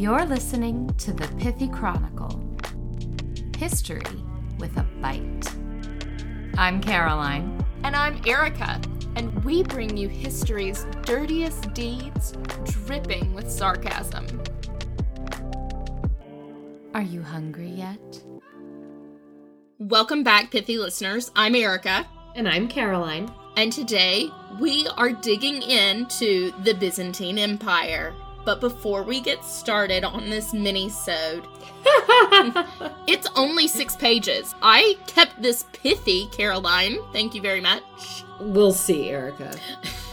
You're listening to the Pithy Chronicle History with a Bite. I'm Caroline. And I'm Erica, and we bring you history's dirtiest deeds dripping with sarcasm. Are you hungry yet? Welcome back, Pithy listeners. I'm Erica. And I'm Caroline. And today we are digging into the Byzantine Empire. But before we get started on this mini-sode, it's only six pages. I kept this pithy, Caroline. Thank you very much. We'll see, Erica.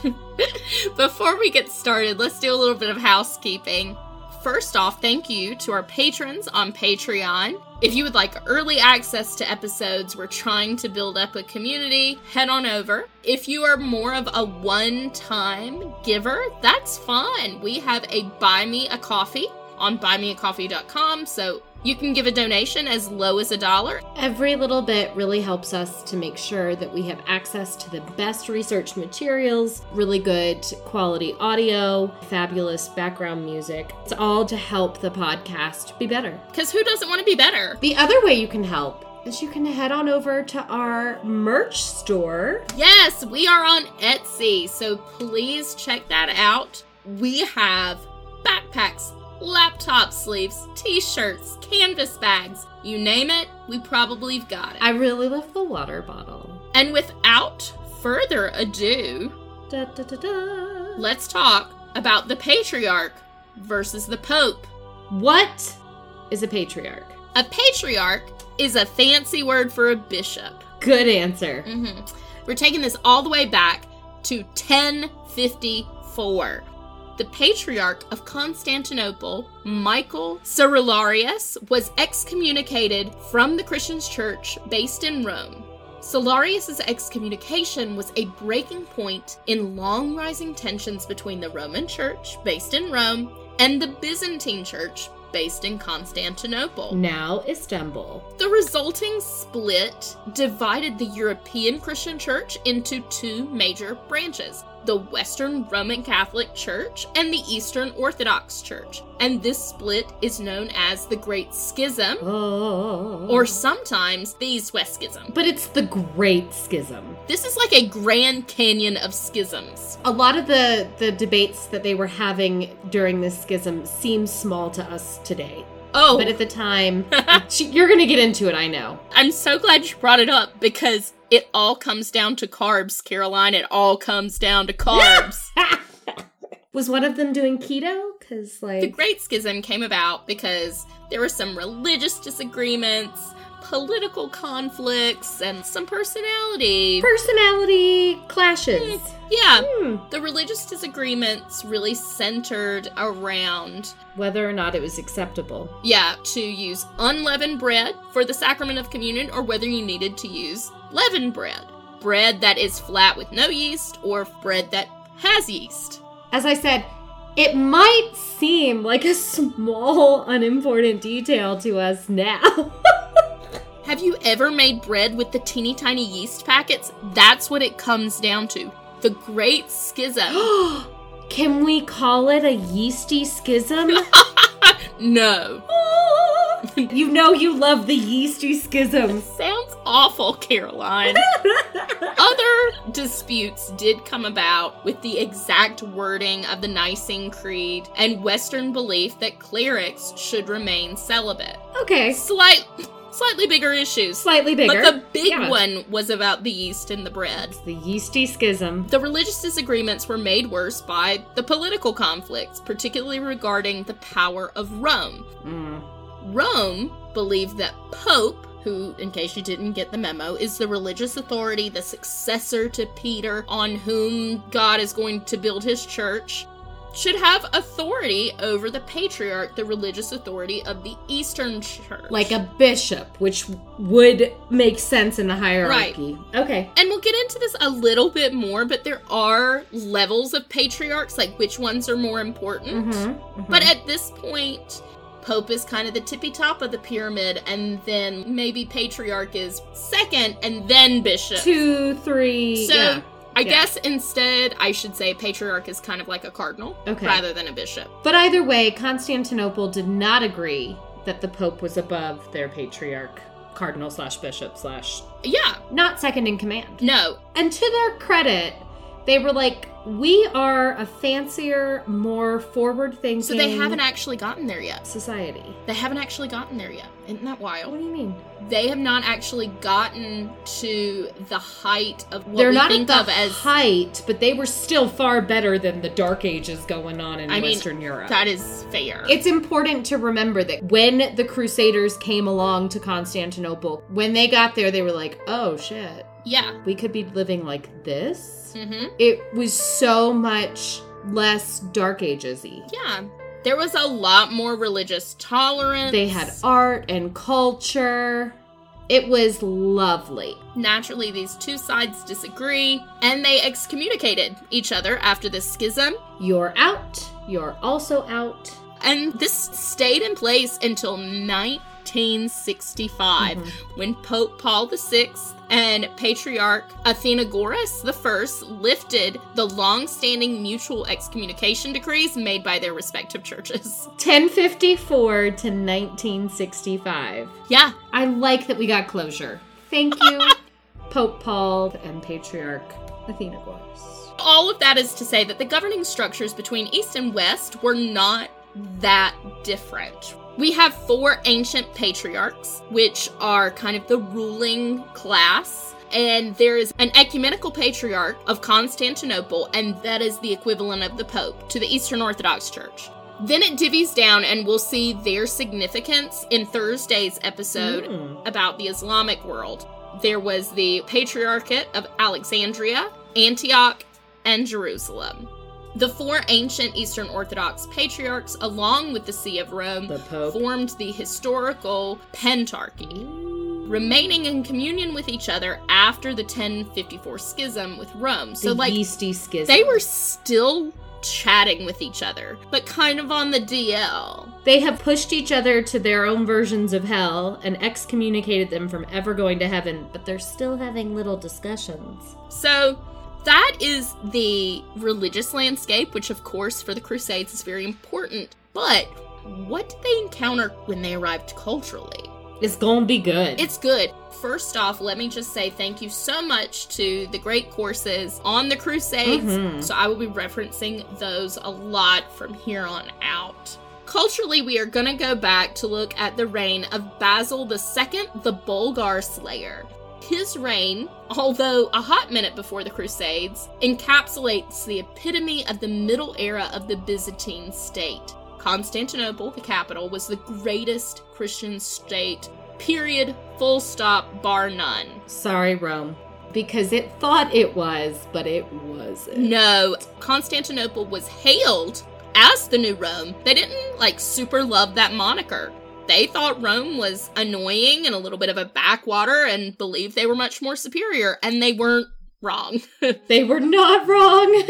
Before we get started, let's do a little bit of housekeeping. First off, thank you to our patrons on Patreon. If you would like early access to episodes, we're trying to build up a community, head on over. If you are more of a one time giver, that's fine. We have a Buy Me a Coffee on buymeacoffee.com, so you can give a donation as low as a dollar. Every little bit really helps us to make sure that we have access to the best research materials, really good quality audio, fabulous background music. It's all to help the podcast be better. Because who doesn't want to be better? The other way you can help is you can head on over to our merch store. Yes, we are on Etsy, so please check that out. We have backpacks, laptop sleeves, t shirts, canvas bags you name it, we probably have got it. I really love the water bottle. And without further ado, Da, da, da, let's talk about the patriarch versus the pope. What is a patriarch? A patriarch is a fancy word for a bishop. Good answer. hmm We're taking this all the way back to 1054. The Patriarch of Constantinople, Michael Cerularius, was excommunicated from the Christian church based in Rome. Cerularius's excommunication was a breaking point in long rising tensions between the Roman Church, based in Rome, and the Byzantine Church, based in Constantinople. Now Istanbul. The resulting split divided the European Christian Church into two major branches the Western Roman Catholic Church and the Eastern Orthodox Church. And this split is known as the Great Schism, Oh. or sometimes the East West Schism. But it's the Great Schism. This is like a Grand Canyon of schisms. A lot of the, the debates that they were having during this schism seem small to us today. Oh, But at the time, you're going to get into it, I know. I'm so glad you brought it up because it all comes down to carbs, Caroline. It all comes down to carbs. Was one of them doing keto? Because, like. The Great Schism came about because there were some religious disagreements, political conflicts, and some personality. personality clashes. yeah, Hmm. the religious disagreements really centered around, Whether or not it was acceptable. yeah, to use unleavened bread for the sacrament of communion or whether you needed to use leavened bread. Bread that is flat with no yeast or bread that has yeast. As I said, it might seem like a small, unimportant detail to us now. Have you ever made bread with the teeny tiny yeast packets? That's what it comes down to. The Great Schism. Can we call it a yeasty schism? no. you know you love the yeasty schisms. Awful, Caroline. Other disputes did come about with the exact wording of the Nicene Creed and Western belief that clerics should remain celibate. Okay, Slight, slightly bigger issues. slightly bigger. But the big Yeah. one was about the yeast in the bread. The yeasty schism. The religious disagreements were made worse by the political conflicts, particularly regarding the power of Rome. Mm. Rome believed that Pope, who, in case you didn't get the memo, is the religious authority, the successor to Peter, on whom God is going to build his church, should have authority over the patriarch, the religious authority of the Eastern Church. Like a bishop, which would make sense in the hierarchy. Okay. And we'll get into this a little bit more, but there are levels of patriarchs, like which ones are more important. Mhm, But at this point, Pope is kind of the tippy top of the pyramid, and then maybe Patriarch is second, and then Bishop. Two, three. So yeah. I Yeah. guess instead I should say patriarch is kind of like a cardinal Okay. rather than a bishop. But either way, Constantinople did not agree that the Pope was above their patriarch, cardinal slash bishop slash Yeah, not second in command. no, And to their credit, they were like, we are a fancier, more forward thinking so they haven't actually gotten there yet. society. They haven't actually gotten there yet. Isn't that wild? What do you mean? They have not actually gotten to the height of what They're we not think at of as height, but they were still far better than the Dark Ages going on in I mean, Western Europe. that is fair. It's important to remember that when the Crusaders came along to Constantinople, when they got there, they were like, oh shit, yeah. we could be living like this. hmm It was so much less Dark Ages y. Yeah. There was a lot more religious tolerance. They had art and culture. It was lovely. Naturally, these two sides disagree, and they excommunicated each other after this schism. You're out. You're also out. And this stayed in place until 1965 mm-hmm. when Pope Paul VI and Patriarch Athenagoras I lifted the long-standing mutual excommunication decrees made by their respective churches. 1054 to 1965. Yeah, I like that we got closure. Thank you, Pope Paul and Patriarch Athenagoras. all of that is to say that the governing structures between East and West were not that different. We have four ancient patriarchs, which are kind of the ruling class. And there is an ecumenical patriarch of Constantinople, and that is the equivalent of the Pope to the Eastern Orthodox Church. Then it divvies down, and we'll see their significance in Thursday's episode Mm. about the Islamic world. There was the Patriarchate of Alexandria, Antioch, and Jerusalem. The four ancient Eastern Orthodox patriarchs, along with the See of Rome, The Pope. formed the historical Pentarchy, remaining in communion with each other after the 1054 schism with Rome. So, the like, yeasty schism. they were still chatting with each other, but kind of on the DL. They have pushed each other to their own versions of hell and excommunicated them from ever going to heaven, but they're still having little discussions. So that is the religious landscape, which of course for the Crusades is very important. But what did they encounter when they arrived culturally? It's gonna be good. It's good. First off, let me just say thank you so much to the great courses on the Crusades. Mhm. So I will be referencing those a lot from here on out. Culturally, we are going to go back to look at the reign of Basil II, the Bulgar Slayer. His reign, although a hot minute before the Crusades, encapsulates the epitome of the middle era of the Byzantine state. Constantinople, the capital, was the greatest Christian state, period, full stop, bar none. Sorry, Rome. Because it thought it was, but it wasn't. No, Constantinople was hailed as the new Rome. They didn't like super love that moniker. They thought Rome was annoying and a little bit of a backwater and believed they were much more superior, and they weren't wrong. They were not wrong.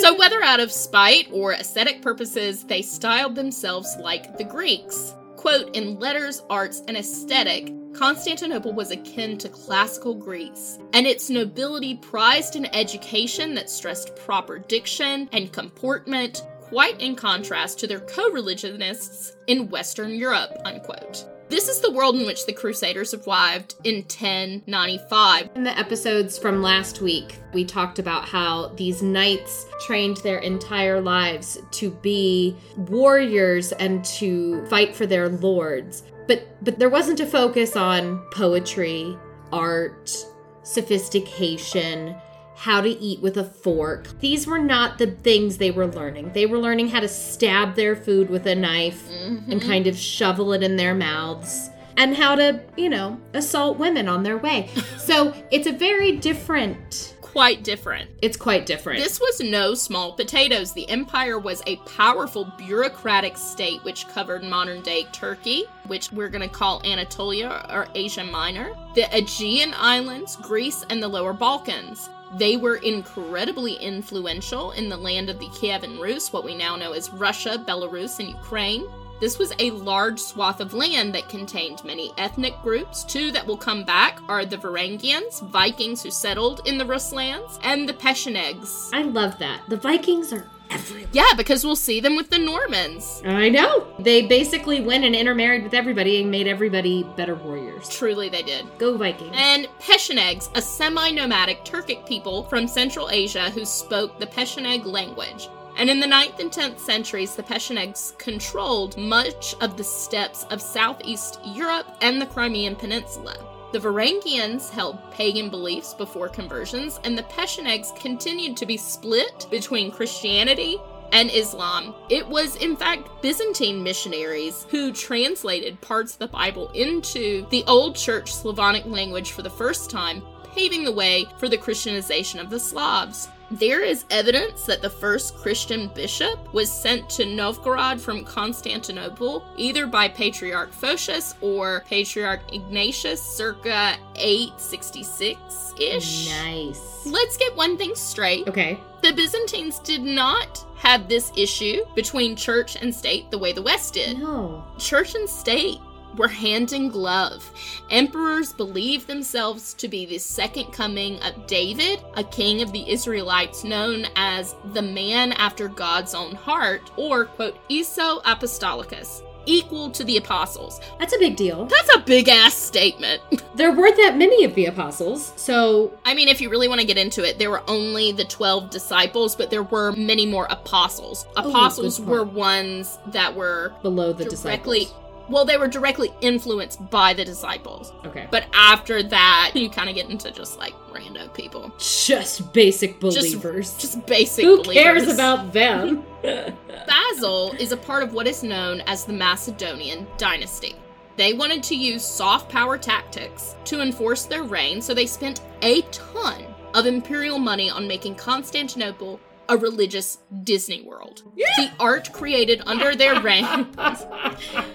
so, whether out of spite or aesthetic purposes, they styled themselves like the Greeks. Quote, in letters, arts, and aesthetic, Constantinople was akin to classical Greece, and its nobility prized an education that stressed proper diction and comportment, quite in contrast to their co religionists in Western Europe. Unquote. This is the world in which the Crusaders arrived in 1095. In the episodes from last week, we talked about how these knights trained their entire lives to be warriors and to fight for their lords. But but there wasn't a focus on poetry, art, sophistication, how to eat with a fork. These were not the things they were learning. They were learning how to stab their food with a knife and mm-hmm. kind of shovel it in their mouths and how to, you know, assault women on their way. So it's a very different. Quite different. It's quite different. This was no small potatoes. The empire was a powerful bureaucratic state which covered modern day Turkey, which we're going to call Anatolia or Asia Minor, the Aegean Islands, Greece, and the Lower Balkans. They were incredibly influential in the land of the Kievan Rus, what we now know as Russia, Belarus, and Ukraine. This was a large swath of land that contained many ethnic groups. Two that will come back are the Varangians, Vikings who settled in the Rus lands, and the Pechenegs. I love that. The Vikings are everywhere. Yeah, because we'll see them with the Normans. I know. They basically went and intermarried with everybody and made everybody better warriors. Truly, they did. Go Vikings. And Pechenegs, a semi nomadic Turkic people from Central Asia who spoke the Pecheneg language. And in the 9th and 10th centuries, the Pechenegs controlled much of the steppes of southeast Europe and the Crimean Peninsula. The Varangians held pagan beliefs before conversions, and the Pechenegs continued to be split between Christianity and Islam. It was, in fact, Byzantine missionaries who translated parts of the Bible into the Old Church Slavonic language for the first time, paving the way for the Christianization of the Slavs. There is evidence that the first Christian bishop was sent to Novgorod from Constantinople, either by Patriarch Photius or Patriarch Ignatius circa 866 ish. Nice. Let's get one thing straight. Okay. The Byzantines did not have this issue between church and state the way the West did. No. Church and state were hand in glove. Emperors believed themselves to be the second coming of David, a king of the Israelites known as the man after God's own heart, or, quote, Iso Apostolicus, equal to the apostles. That's a big deal. That's a big ass statement. There weren't that many of the apostles, so I mean, if you really want to get into it, there were only the 12 disciples, but there were many more apostles. Oh, apostles good were ones that were below the directly, disciples. Well, they were directly influenced by the disciples. Okay. But after that, you kind of get into just like random people. just basic Just- believers. Just basic Who believers. cares about them? Basil is a part of what is known as the Macedonian dynasty. They wanted to use soft power tactics to enforce their reign, so they spent a ton of imperial money on making Constantinople a religious Disney World. The art created under their reign.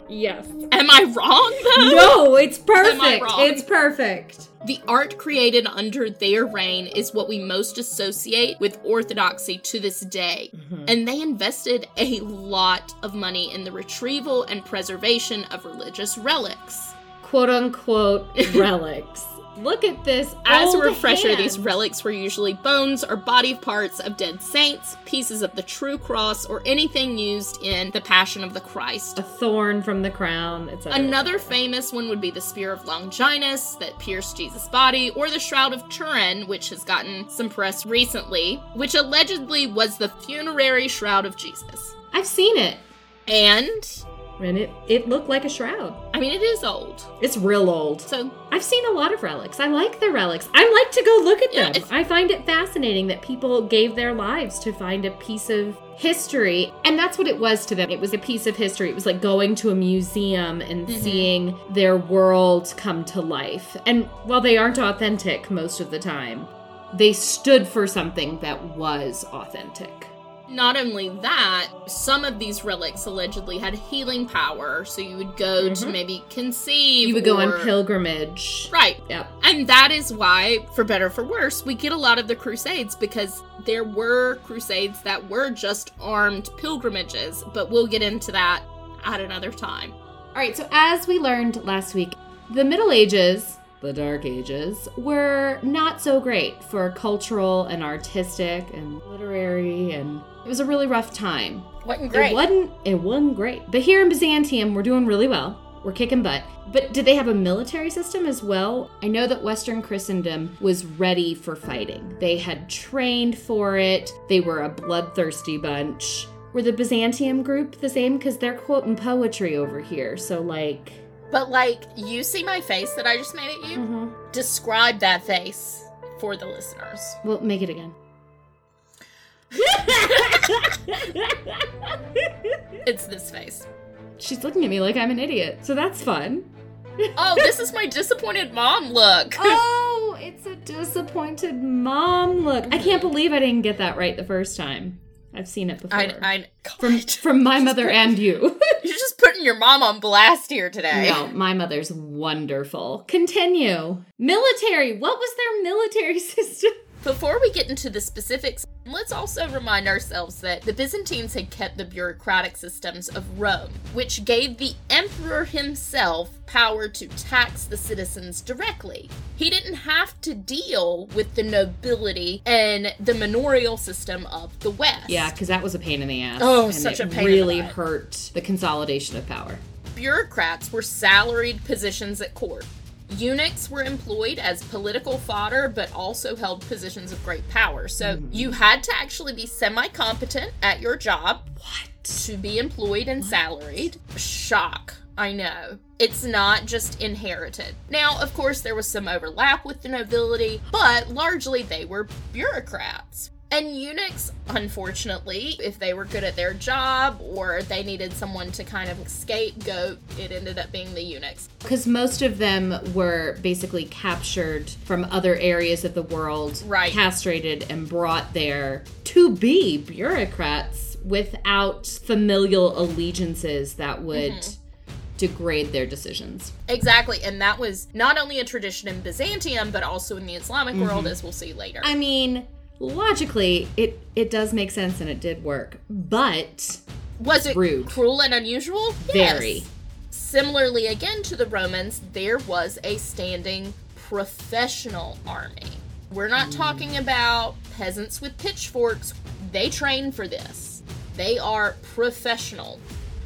yes. Am I wrong though? No, it's perfect. It's perfect. The art created under their reign is what we most associate with orthodoxy to this day. Mm-hmm. And they invested a lot of money in the retrieval and preservation of religious relics. Quote unquote relics. Look at this. As a refresher, hand. these relics were usually bones or body parts of dead saints, pieces of the true cross, or anything used in the Passion of the Christ. a thorn from the crown, etc. Another famous one would be the Spear of Longinus that pierced Jesus' body, or the Shroud of Turin, which has gotten some press recently, which allegedly was the funerary shroud of Jesus. I've seen it, And, and it it looked like a shroud. I mean, it is old. It's real old. So, I've seen a lot of relics. I like the relics. I like to go look at Yeah, them. I find it fascinating that people gave their lives to find a piece of history. And that's what it was to them. It was a piece of history. It was like going to a museum and Mhm. seeing their world come to life. And while they aren't authentic most of the time, they stood for something that was authentic. Not only that, some of these relics allegedly had healing power, so you would go to Mhm. maybe conceive. You would go on pilgrimage. Right. Yep. And that is why, for better or for worse, we get a lot of the crusades because there were crusades that were just armed pilgrimages, but we'll get into that at another time. All right, so as we learned last week, the Middle Ages, the Dark Ages, were not so great for cultural and artistic and literary, and it was a really rough time. Wasn't It wasn't. It wasn't great. But here in Byzantium, we're doing really well. We're kicking butt. But did they have a military system as well? I know that Western Christendom was ready for fighting. They had trained for it. They were a bloodthirsty bunch. Were the Byzantium group the same? Because they're quoting poetry over here. So, like. But, like, you see my face that I just made at you? Mm-hmm. Describe that face for the listeners. Well, make it again. It's this face. She's looking at me like I'm an idiot. So that's fun. Oh, this is my disappointed mom look. Oh, it's a disappointed mom look. I can't mm-hmm. believe I didn't get that right the first time. I've seen it before. I, I, from from my mother and you. You're just putting your mom on blast here today. no, my mother's wonderful. Continue. Military. What was their military system? Before we get into the specifics, let's also remind ourselves that the Byzantines had kept the bureaucratic systems of Rome, which gave the emperor himself power to tax the citizens directly. He didn't have to deal with the nobility and the manorial system of the West. Yeah, because that was a pain in the ass. Oh, and such it a pain in the really hurt the consolidation of power. bureaucrats were salaried positions at court. Eunuchs were employed as political fodder, but also held positions of great power. So hmm. you had to actually be semi competent at your job What? to be employed and salaried. Shock. I know. It's not just inherited. Now, of course, there was some overlap with the nobility, but largely they were bureaucrats. And eunuchs, unfortunately, if they were good at their job or they needed someone to kind of scapegoat, it ended up being the eunuchs. Because most of them were basically captured from other areas of the world, Right. castrated, and brought there to be bureaucrats without familial allegiances that would Mm-hmm. degrade their decisions. Exactly, and that was not only a tradition in Byzantium, but also in the Islamic world, as we'll see later. I mean, logically, it it does make sense and it did work, but was it rude. cruel and unusual? Very. Yes. Similarly, again to the Romans, there was a standing professional army. We're not hmm. talking about peasants with pitchforks. They train for this. They are professional.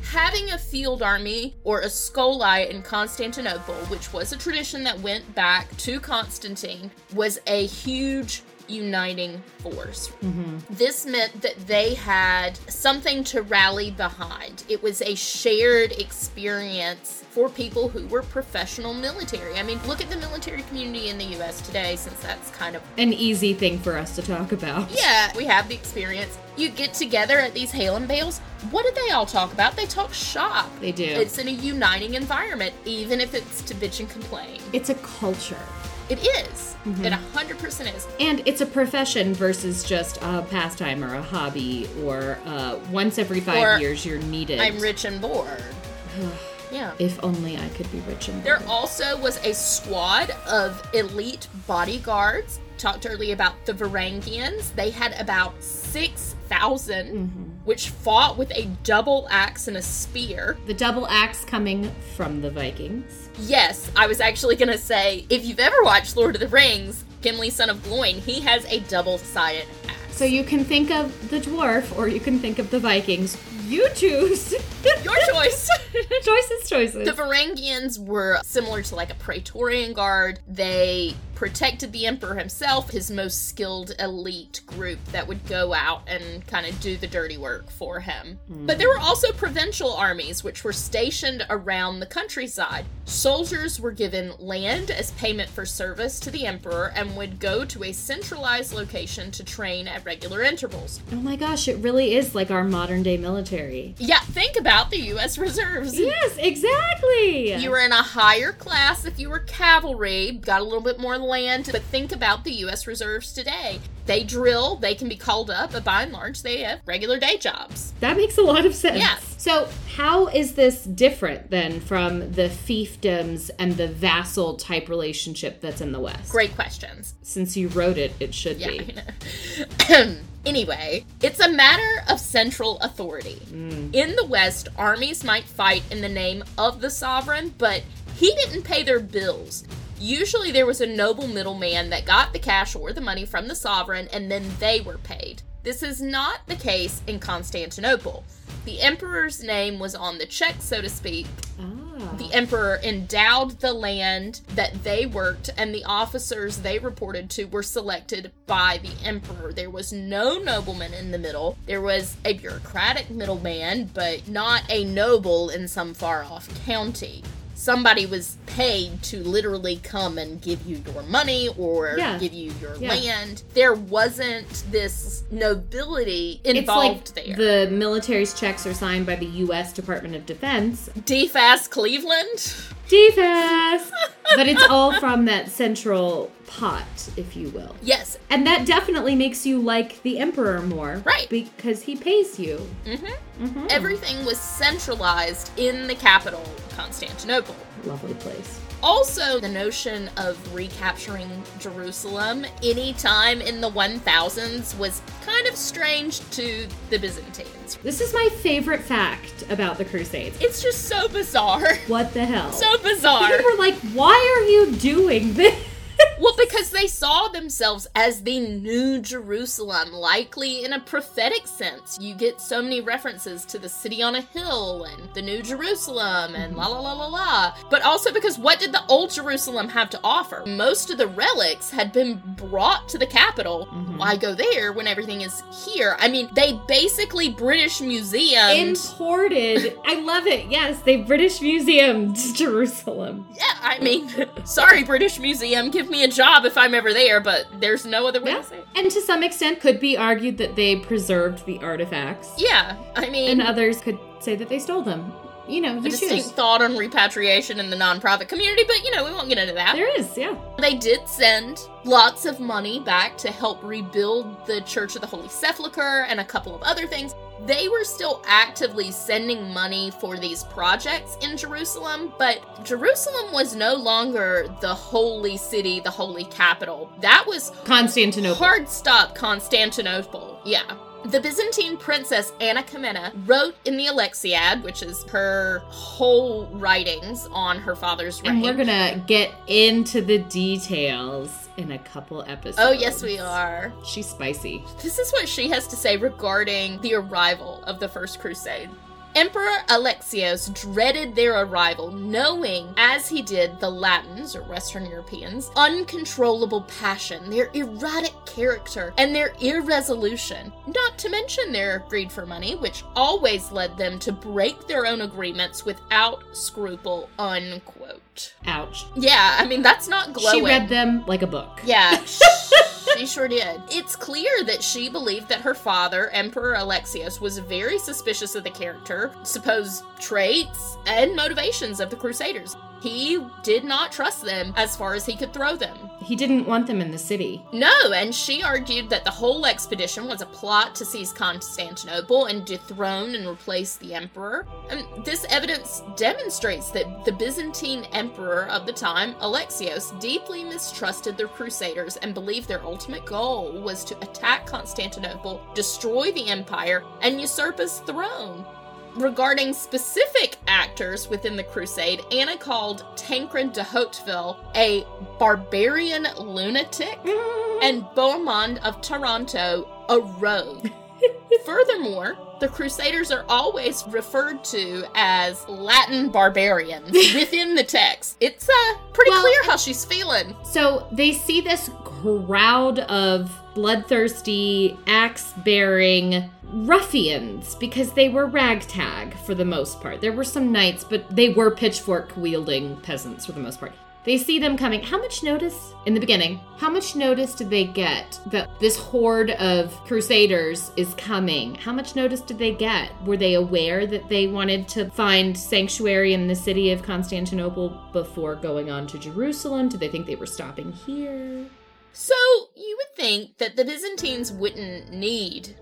Having a field army or a scholae in Constantinople, which was a tradition that went back to Constantine, was a huge uniting force. Mm-hmm. This meant that they had something to rally behind. It was a shared experience for people who were professional military. I mean, look at the military community in the US today, since that's kind of an easy thing for us to talk about. yeah, we have the experience. You get together at these hail and bales. What do they all talk about? They talk shop. They do. It's in a uniting environment, even if it's to bitch and complain. It's a culture. It is. It 100% is. And it's a profession versus just a pastime or a hobby or uh, once every five Or, years you're needed. I'm rich and bored. yeah. If only I could be rich and bored. There also was a squad of elite bodyguards. Talked earlier about the Varangians. They had about 6,000, which fought with a double axe and a spear. The double axe coming from the Vikings. Yes, I was actually gonna say, if you've ever watched Lord of the Rings, Gimli, son of Gloin, he has a double-sided axe. So you can think of the dwarf or you can think of the Vikings. You choose. Your choice. choices, choices. the Varangians were similar to like a Praetorian Guard. They protected the Emperor himself, his most skilled elite group that would go out and kind of do the dirty work for him. But there were also provincial armies which were stationed around the countryside. Soldiers were given land as payment for service to the Emperor and would go to a centralized location to train at regular intervals. oh my gosh, it really is like our modern day military. Yeah, think about the US reserves. Yes, exactly. You were in a higher class if you were cavalry, got a little bit more land, but think about the U.S. reserves today. They drill, they can be called up, but by and large, they have regular day jobs. That makes a lot of sense. Yeah. So, how is this different then from the fiefdoms and the vassal type relationship that's in the West? Great questions. Since you wrote it, it should Yeah, be. Anyway, it's a matter of central authority. Mm. In the West, armies might fight in the name of the sovereign, but he didn't pay their bills. Usually, there was a noble middleman that got the cash or the money from the sovereign, and then they were paid. This is not the case in Constantinople. The emperor's name was on the check, so to speak, Ah. the emperor endowed the land that they worked, and the officers they reported to were selected by the emperor. There was no nobleman in the middle. There was a bureaucratic middleman, but not a noble in some far off county. Somebody was paid to literally come and give you your money or Yeah. give you your Yeah. land. There wasn't this nobility involved like there. the military's checks are signed by the U.S. Department of Defense. DFAS Cleveland? DFAS! but it's all from that central pot, if you will. Yes, And that definitely makes you like the emperor more. Right. Because he pays you. Mm-hmm. Mm-hmm. Everything was centralized in the capital, Constantinople. Lovely place. Also, the notion of recapturing Jerusalem anytime in the 1000s was kind of strange to the Byzantines. This is my favorite fact about the Crusades. It's just so bizarre. What the hell? So bizarre. People were like, why are you doing this? Well, because they saw themselves as the new Jerusalem, likely in a prophetic sense. You get so many references to the city on a hill and the new Jerusalem and la la la la la. But also because what did the old Jerusalem have to offer? Most of the relics had been brought to the capital. Mm-hmm. Why go there when everything is here? I mean, they basically British Museum Imported. I love it. Yes, they British Museum Jerusalem. yeah, I mean, sorry, British Museum, give me a job if I'm ever there, but there's no other way Yeah. to say it. And to some extent, could be argued that they preserved the artifacts. Yeah, I mean, And others could say that they stole them. You know, a distinct choose. thought on repatriation in the nonprofit community, but you know, we won't get into that. There is, yeah. They did send lots of money back to help rebuild the Church of the Holy Sepulchre and a couple of other things. They were still actively sending money for these projects in Jerusalem, but Jerusalem was no longer the holy city, the holy capital. That was Constantinople. hard stop Constantinople. Yeah. The Byzantine princess Anna Comnena wrote in the Alexiad, which is her whole writings on her father's reign. and we're gonna get into the details in a couple episodes. Oh, yes, we are. She's spicy. This is what she has to say regarding the arrival of the First Crusade. Emperor Alexios dreaded their arrival, knowing, as he did the Latins, or Western Europeans, uncontrollable passion, their erratic character, and their irresolution, not to mention their greed for money, which always led them to break their own agreements without scruple, unquote. Ouch. Yeah, I mean, that's not glowing. She read them like a book. Yeah, she sure did. It's clear that she believed that her father, Emperor Alexius, was very suspicious of the character, supposed traits, and motivations of the Crusaders. He did not trust them as far as he could throw them. He didn't want them in the city. No, and she argued that the whole expedition was a plot to seize Constantinople and dethrone and replace the emperor. And this evidence demonstrates that the Byzantine emperor of the time, Alexios, deeply mistrusted the Crusaders and believed their ultimate goal was to attack Constantinople, destroy the empire, and usurp his throne. Regarding specific actors within the crusade, Anna called Tancred de Hauteville a barbarian lunatic and Bohemond of Taranto a rogue. Furthermore, the Crusaders are always referred to as Latin barbarians within the text. It's uh, pretty Well, clear how she's feeling. So they see this crowd of bloodthirsty, axe bearing ruffians because they were ragtag for the most part. There were some knights, but they were pitchfork wielding peasants for the most part. They see them coming. How much notice in the beginning? How much notice did they get that this horde of crusaders is coming? How much notice did they get? Were they aware that they wanted to find sanctuary in the city of Constantinople before going on to Jerusalem? Did they think they were stopping here? So, you would think that the Byzantines wouldn't need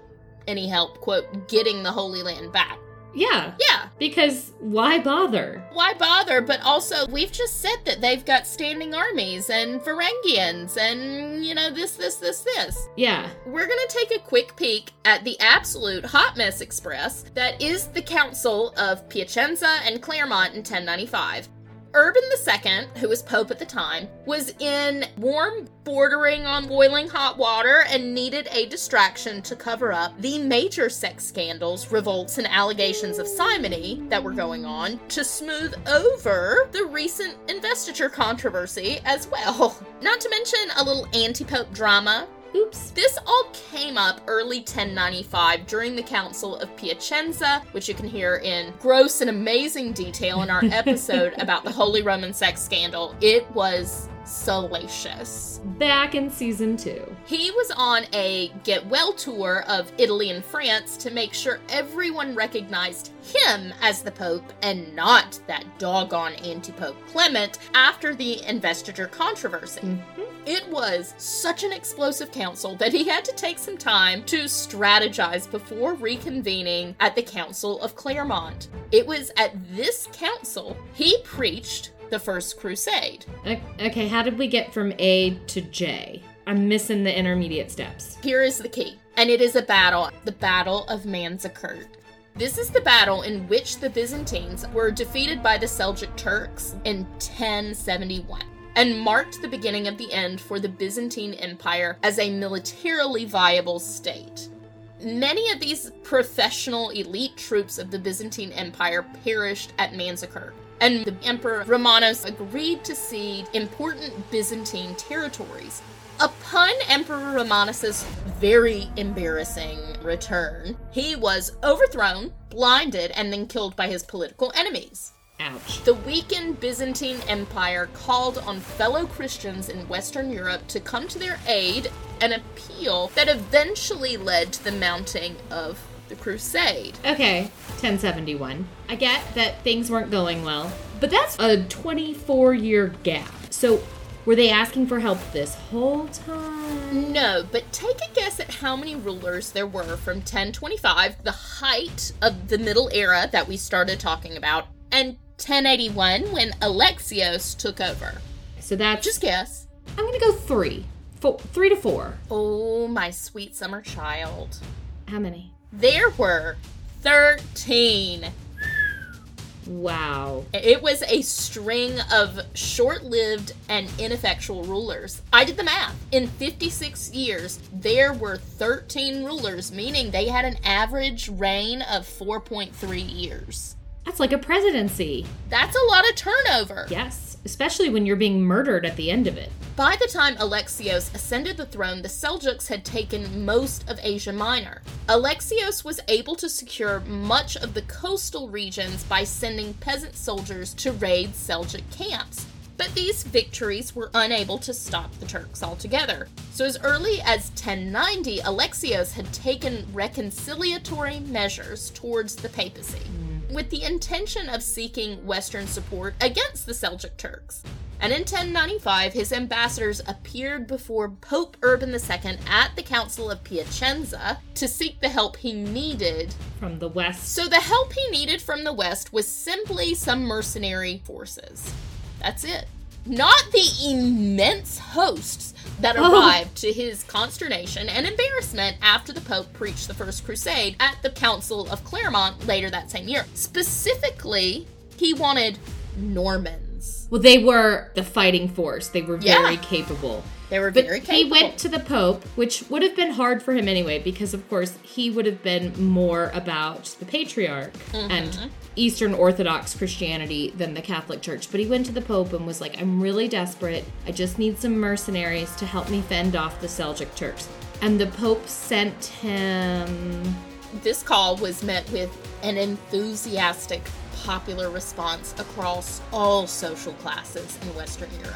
any help, quote, getting the Holy Land back. Yeah, Yeah, because why bother? why bother? But also, we've just said that they've got standing armies and Varangians and, you know, this, this, this, this. Yeah. We're going to take a quick peek at the absolute hot mess express that is the Council of Piacenza and Clermont in 1095. Urban II, who was Pope at the time, was in warm, bordering on boiling hot water and needed a distraction to cover up the major sex scandals, revolts, and allegations of simony that were going on to smooth over the recent investiture controversy as well. Not to mention a little anti Pope drama Oops. this all came up early 1095 during the Council of Piacenza, which you can hear in gross and amazing detail in our episode about the Holy Roman sex scandal. It was salacious. Back in season two. He was on a get well tour of Italy and France to make sure everyone recognized him as the Pope and not that doggone anti Pope Clement after the investiture controversy. Mm-hmm. It was such an explosive council that he had to take some time to strategize before reconvening at the Council of Clermont. It was at this council he preached the First Crusade. Okay, how did we get from A to J? I'm missing the intermediate steps. Here is the key, and it is a battle, the Battle of Manzikert. This is the battle in which the Byzantines were defeated by the Seljuk Turks in 1071 and marked the beginning of the end for the Byzantine Empire as a militarily viable state. Many of these professional elite troops of the Byzantine Empire perished at Manzikert, and the Emperor Romanos agreed to cede important Byzantine territories. Upon Emperor Romanos's very embarrassing return, he was overthrown, blinded, and then killed by his political enemies. Ouch. The weakened Byzantine Empire called on fellow Christians in Western Europe to come to their aid, an appeal that eventually led to the mounting of the Crusade. Okay, 1071. I get that things weren't going well, but that's a 24 year gap. So, were they asking for help this whole time? No, but take a guess at how many rulers there were from 1025, the height of the Middle Era that we started talking about, and 1081 when Alexios took over. So that's Just guess. I'm gonna go three, four, three to four. Oh, my sweet summer child. How many? There were 13. Wow. It was a string of short lived and ineffectual rulers. I did the math. In 56 years, there were 13 rulers, meaning they had an average reign of 4.3 years. That's like a presidency. That's a lot of turnover. Yes, especially when you're being murdered at the end of it. By the time Alexios ascended the throne, the Seljuks had taken most of Asia Minor. Alexios was able to secure much of the coastal regions by sending peasant soldiers to raid Seljuk camps. But these victories were unable to stop the Turks altogether. So, as early as 1090, Alexios had taken reconciliatory measures towards the papacy, with the intention of seeking Western support against the Seljuk Turks. And in 1095, his ambassadors appeared before Pope Urban II at the Council of Piacenza to seek the help he needed. From the west. So, the help he needed from the West was simply some mercenary forces. That's it. Not the immense hosts that Oh. arrived to his consternation and embarrassment after the Pope preached the First Crusade at the Council of Clermont later that same year. Specifically, he wanted Normans. Well, they were the fighting force. They were very capable. They were But very he went to the Pope, which would have been hard for him anyway, because of course he would have been more about the patriarch Mm-hmm. and Eastern Orthodox Christianity than the Catholic Church. But he went to the Pope and was like, I'm really desperate. I just need some mercenaries to help me fend off the Seljuk Turks. And the Pope sent him. This call was met with an enthusiastic popular response across all social classes in Western Europe.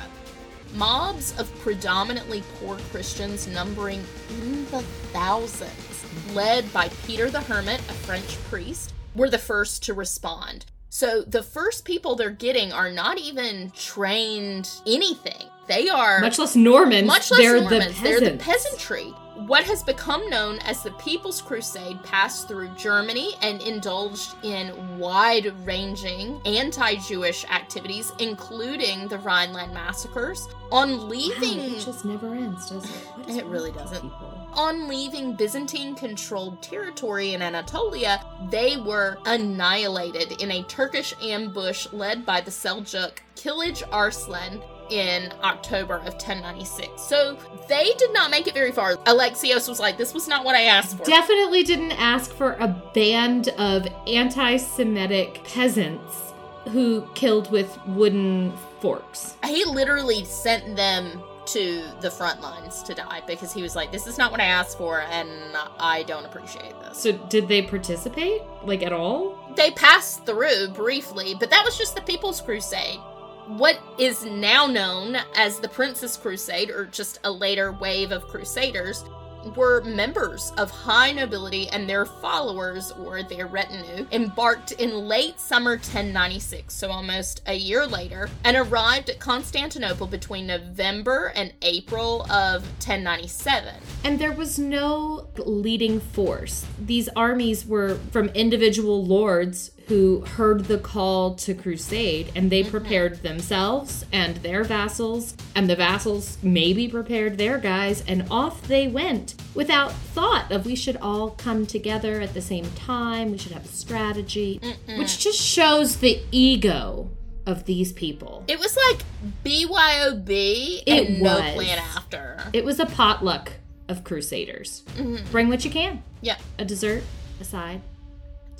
Mobs of predominantly poor Christians numbering in the thousands, led by Peter the Hermit, a French priest, were the first to respond. So the first people they're getting are not even trained anything. They are Much less Normans. much less they're Normans. the They're the peasantry. What has become known as the People's Crusade passed through Germany and indulged in wide ranging anti Jewish activities, including the Rhineland massacres. On Wow, leaving. it just never ends, does it? It really doesn't. people? On leaving Byzantine controlled territory in Anatolia, they were annihilated in a Turkish ambush led by the Seljuk Kilij Arslan in October of 1096. So they did not make it very far. Alexios was like, This was not what I asked for. Definitely didn't ask for a band of anti Semitic peasants who killed with wooden forks. he literally sent them to the front lines to die because he was like, This is not what I asked for, and I don't appreciate this. So, did they participate? Like, at all? they passed through briefly, but that was just the People's Crusade. What is now known as the Princes' Crusade, or just a later wave of crusaders, were members of high nobility and their followers or their retinue embarked in late summer 1096, so almost a year later, and arrived at Constantinople between November and April of 1097. And there was no leading force. These armies were from individual lords who heard the call to crusade and they mm-hmm. prepared themselves and their vassals, and the vassals maybe prepared their guys, and off they went without thought of we should all come together at the same time, we should have a strategy, which just shows the ego of these people. It was like BYOB It and no was. plan after. It was a potluck of crusaders. Mm-hmm. Bring what you can Yeah. a dessert, a side,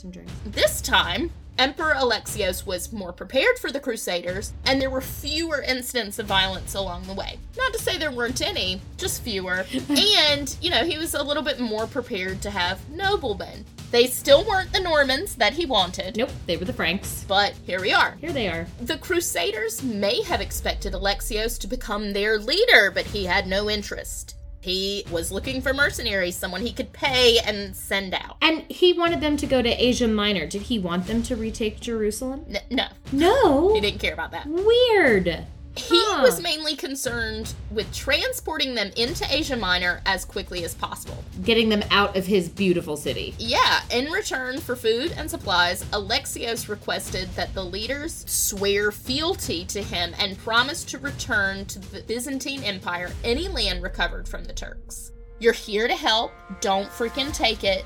some drinks. This time, Emperor Alexios was more prepared for the Crusaders, and there were fewer incidents of violence along the way. Not to say there weren't any, just fewer. and, you know, he was a little bit more prepared to have noblemen. They still weren't the Normans that he wanted, Nope, they were the Franks. but here we are. Here they are. The Crusaders may have expected Alexios to become their leader, but he had no interest. He was looking for mercenaries, someone he could pay and send out. And he wanted them to go to Asia Minor. Did he want them to retake Jerusalem? N- no, No. he didn't care about that. Weird. He Huh. was mainly concerned with transporting them into Asia Minor as quickly as possible. Getting them out of his beautiful city. Yeah, in return for food and supplies, Alexios requested that the leaders swear fealty to him and promise to return to the Byzantine Empire any land recovered from the Turks. You're here to help. Don't freaking take it.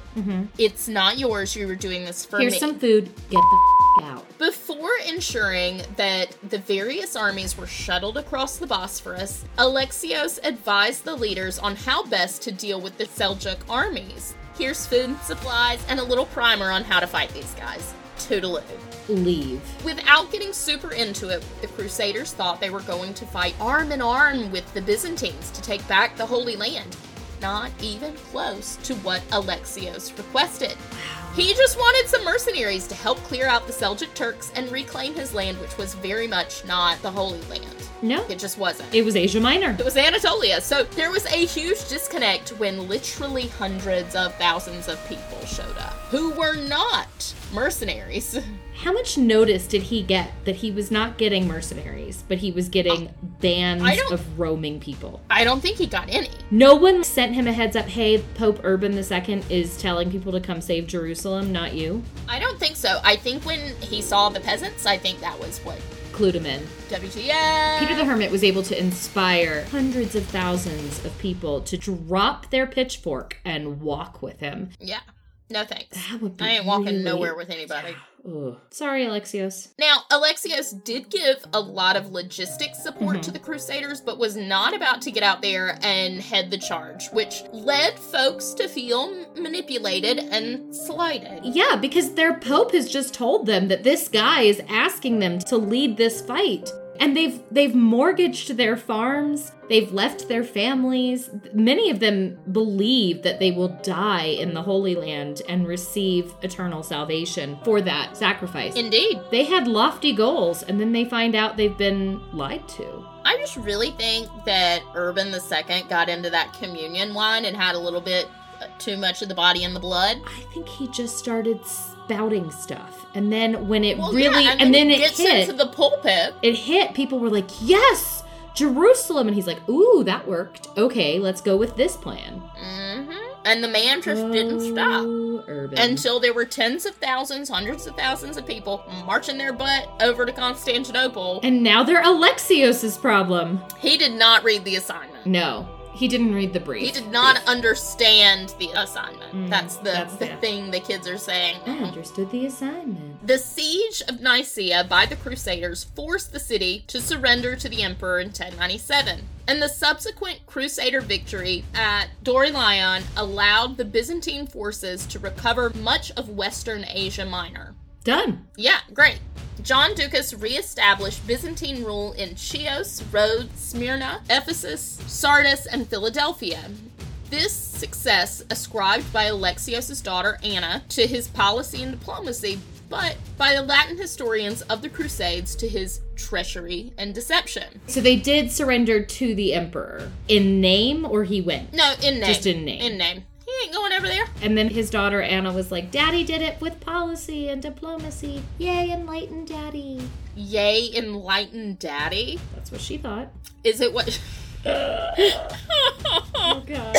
It's not yours. You were doing this for Mm-hmm. Here's some food. Get the f- out. Ensuring that the various armies were shuttled across the Bosphorus, Alexios advised the leaders on how best to deal with the Seljuk armies. Here's food, supplies, and a little primer on how to fight these guys. Toodaloo. Leave. Without getting super into it, the Crusaders thought they were going to fight arm in arm with the Byzantines to take back the Holy Land. Not even close to what Alexios requested. He just wanted some mercenaries to help clear out the Seljuk Turks and reclaim his land, which was very much not the Holy Land. No. It just wasn't. It was Asia Minor. It was Anatolia. So there was a huge disconnect when literally hundreds of thousands of people showed up who were not mercenaries. How much notice did he get that he was not getting mercenaries, but he was getting oh, bands of roaming people? I don't think he got any. No one sent him a heads up, hey, Pope Urban II is telling people to come save Jerusalem, not you. I don't think so. I think when he saw the peasants, I think that was what Clued him in. WTF. Peter the Hermit was able to inspire hundreds of thousands of people to drop their pitchfork and walk with him. Yeah. No thanks. That would be I ain't walking really- nowhere with anybody. Ugh. Sorry, Alexios. Now, Alexios did give a lot of logistics support Mm-hmm. to the Crusaders, but was not about to get out there and head the charge, which led folks to feel manipulated and slighted. Yeah, because their pope has just told them that this guy is asking them to lead this fight. And they've they've mortgaged their farms, they've left their families. Many of them believe that they will die in the Holy Land and receive eternal salvation for that sacrifice. Indeed. they had lofty goals and then they find out they've been lied to. I just really think that Urban II got into that communion wine and had a little bit uh, too much of the body and the blood. I think he just started spouting stuff. And then when it Well, really yeah, and, then, he it gets hit into the pulpit. it hit, people were like, yes, Jerusalem. And he's like, ooh, that worked. Okay, let's go with this plan. hmm And the man just didn't stop. Oh, Urban. Until there were tens of thousands, hundreds of thousands of people marching their butt over to Constantinople. and now they're Alexios's problem. He did not read the assignment. No, he didn't read the brief. He did not understand the assignment. Mm, that's the, that's the thing the kids are saying. I understood the assignment. The siege of Nicaea by the Crusaders forced the city to surrender to the emperor in 1097. And the subsequent Crusader victory at Dorylion allowed the Byzantine forces to recover much of Western Asia Minor. Done. Yeah, great. John Ducas reestablished Byzantine rule in Chios, Rhodes, Smyrna, Ephesus, Sardis, and Philadelphia. This success ascribed by Alexios' daughter Anna to his policy and diplomacy, but by the Latin historians of the Crusades to his treachery and deception. So they did surrender to the emperor in name, or he went. No, in name. Just in name. In name. Ain't going over there. And then his daughter Anna was like, "Daddy did it with policy and diplomacy. Yay, enlightened Daddy." Yay, enlightened daddy. That's what she thought. Is it what? Oh god.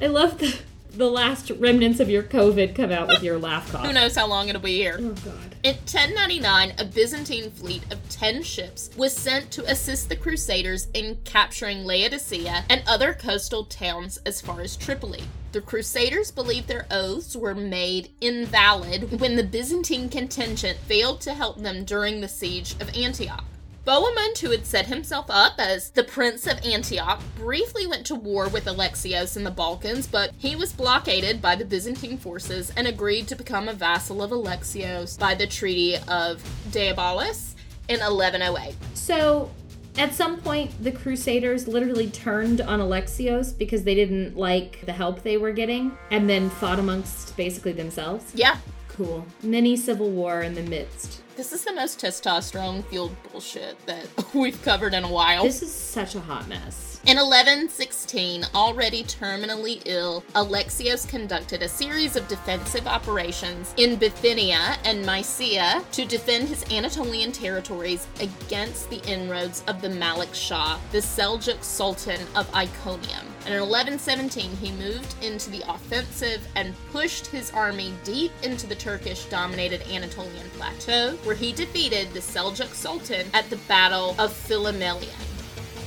I love the the last remnants of your COVID come out with your laugh cough. Who knows how long it'll be here? Oh God. In 1099, a Byzantine fleet of 10 ships was sent to assist the Crusaders in capturing Laodicea and other coastal towns as far as Tripoli. The Crusaders believed their oaths were made invalid when the Byzantine contingent failed to help them during the siege of Antioch. Bohemond, who had set himself up as the Prince of Antioch, briefly went to war with Alexios in the Balkans, but he was blockaded by the Byzantine forces and agreed to become a vassal of Alexios by the Treaty of Diabolis in 1108. So, at some point, the Crusaders literally turned on Alexios because they didn't like the help they were getting and then fought amongst basically themselves. Yeah, Cool. Mini civil war in the midst. This is the most testosterone fueled bullshit that we've covered in a while. This is such a hot mess. In 1116, already terminally ill, Alexios conducted a series of defensive operations in Bithynia and Mysia to defend his Anatolian territories against the inroads of the Malik Shah, the Seljuk Sultan of Iconium. And in 1117, he moved into the offensive and pushed his army deep into the Turkish dominated Anatolian plateau, where he defeated the Seljuk Sultan at the Battle of Philomelion.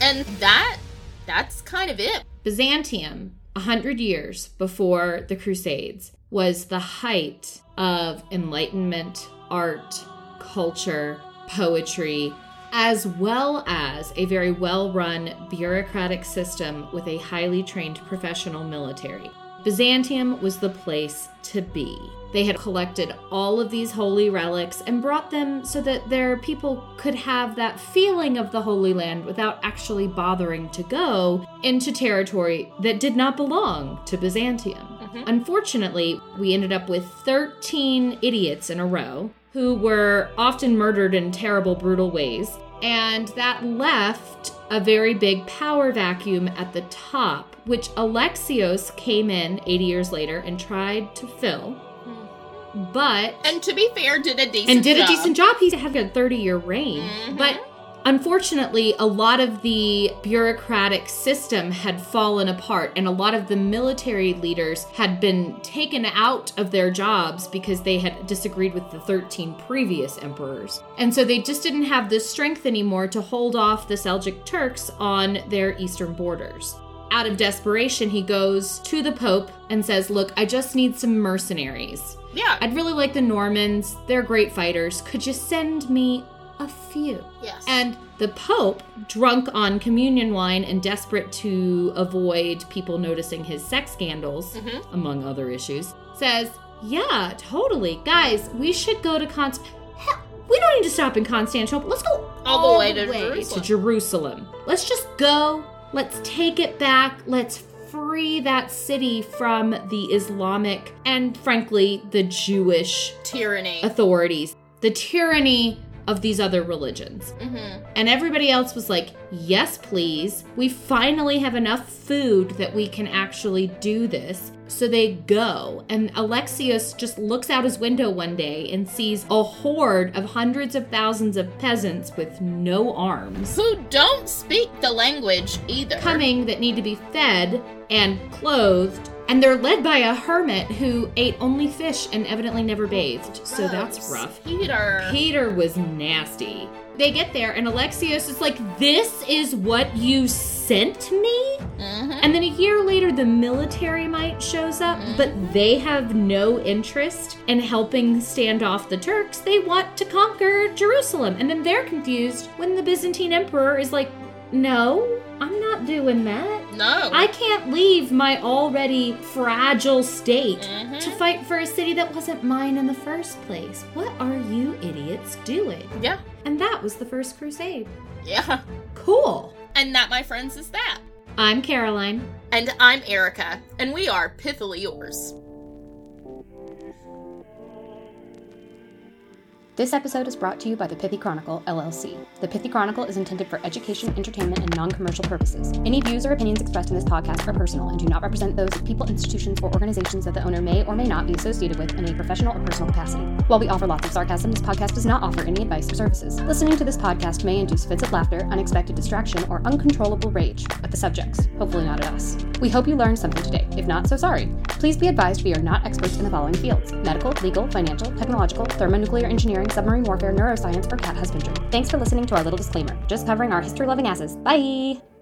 And that that's kind of it. Byzantium, a hundred years before the Crusades, was the height of enlightenment, art, culture, poetry, as well as a very well run bureaucratic system with a highly trained professional military. Byzantium was the place to be. They had collected all of these holy relics and brought them so that their people could have that feeling of the Holy Land without actually bothering to go into territory that did not belong to Byzantium. Mm-hmm. Unfortunately, we ended up with 13 idiots in a row who were often murdered in terrible, brutal ways. And that left a very big power vacuum at the top, which Alexios came in 80 years later and tried to fill. But And to be fair, did a decent and did job. a decent job. He had a 30 year reign. Mhm. But unfortunately, a lot of the bureaucratic system had fallen apart, and a lot of the military leaders had been taken out of their jobs because they had disagreed with the 13 previous emperors. And so they just didn't have the strength anymore to hold off the Seljuk Turks on their eastern borders. Out of desperation, he goes to the Pope and says, Look, I just need some mercenaries. Yeah. I'd really like the Normans. They're great fighters. Could you send me a few? yes. And the Pope, drunk on communion wine and desperate to avoid people noticing his sex scandals, Mhm. among other issues, says, Yeah, totally. Guys, we should go to Const. Hell, we don't need to stop in Constantinople. Let's go All the way to Jerusalem. to Jerusalem. Let's just go. Let's take it back. Let's free that city from the Islamic and, frankly, the Jewish tyranny. authorities, the tyranny of these other religions. hmm And everybody else was like, yes, please. We finally have enough food that we can actually do this. So they go. And Alexios just looks out his window one day and sees a horde of hundreds of thousands of peasants with no arms Who don't speak the language either. coming that need to be fed and clothed. And they're led by a hermit who ate only fish and evidently never bathed. So that's rough. Peter. Peter was nasty. They get there, and Alexios is like, This is what you sent me? Mhm. And then a year later, the military might shows up, but they have no interest in helping stand off the Turks. They want to conquer Jerusalem. And then they're confused when the Byzantine emperor is like, No, I'm not doing that. No. I can't leave my already fragile state Mhm. to fight for a city that wasn't mine in the first place. What are you idiots doing? yeah. And that was the first crusade. Yeah. Cool. And that, my friends, is that. I'm Caroline. And I'm Erica, and we are Pithily Yours. This episode is brought to you by the Pithy Chronicle, LLC. The Pithy Chronicle is intended for education, entertainment, and non commercial purposes. Any views or opinions expressed in this podcast are personal and do not represent those of people, institutions, or organizations that the owner may or may not be associated with in a professional or personal capacity. While we offer lots of sarcasm, this podcast does not offer any advice or services. Listening to this podcast may induce fits of laughter, unexpected distraction, or uncontrollable rage at the subjects, hopefully not at us. We hope you learned something today. If not, so sorry. Please be advised we are not experts in the following fields medical, legal, financial, technological, thermonuclear engineering, submarine warfare, neuroscience, or cat husbandry. Thanks for listening to our little disclaimer. Just covering our history loving asses. Bye!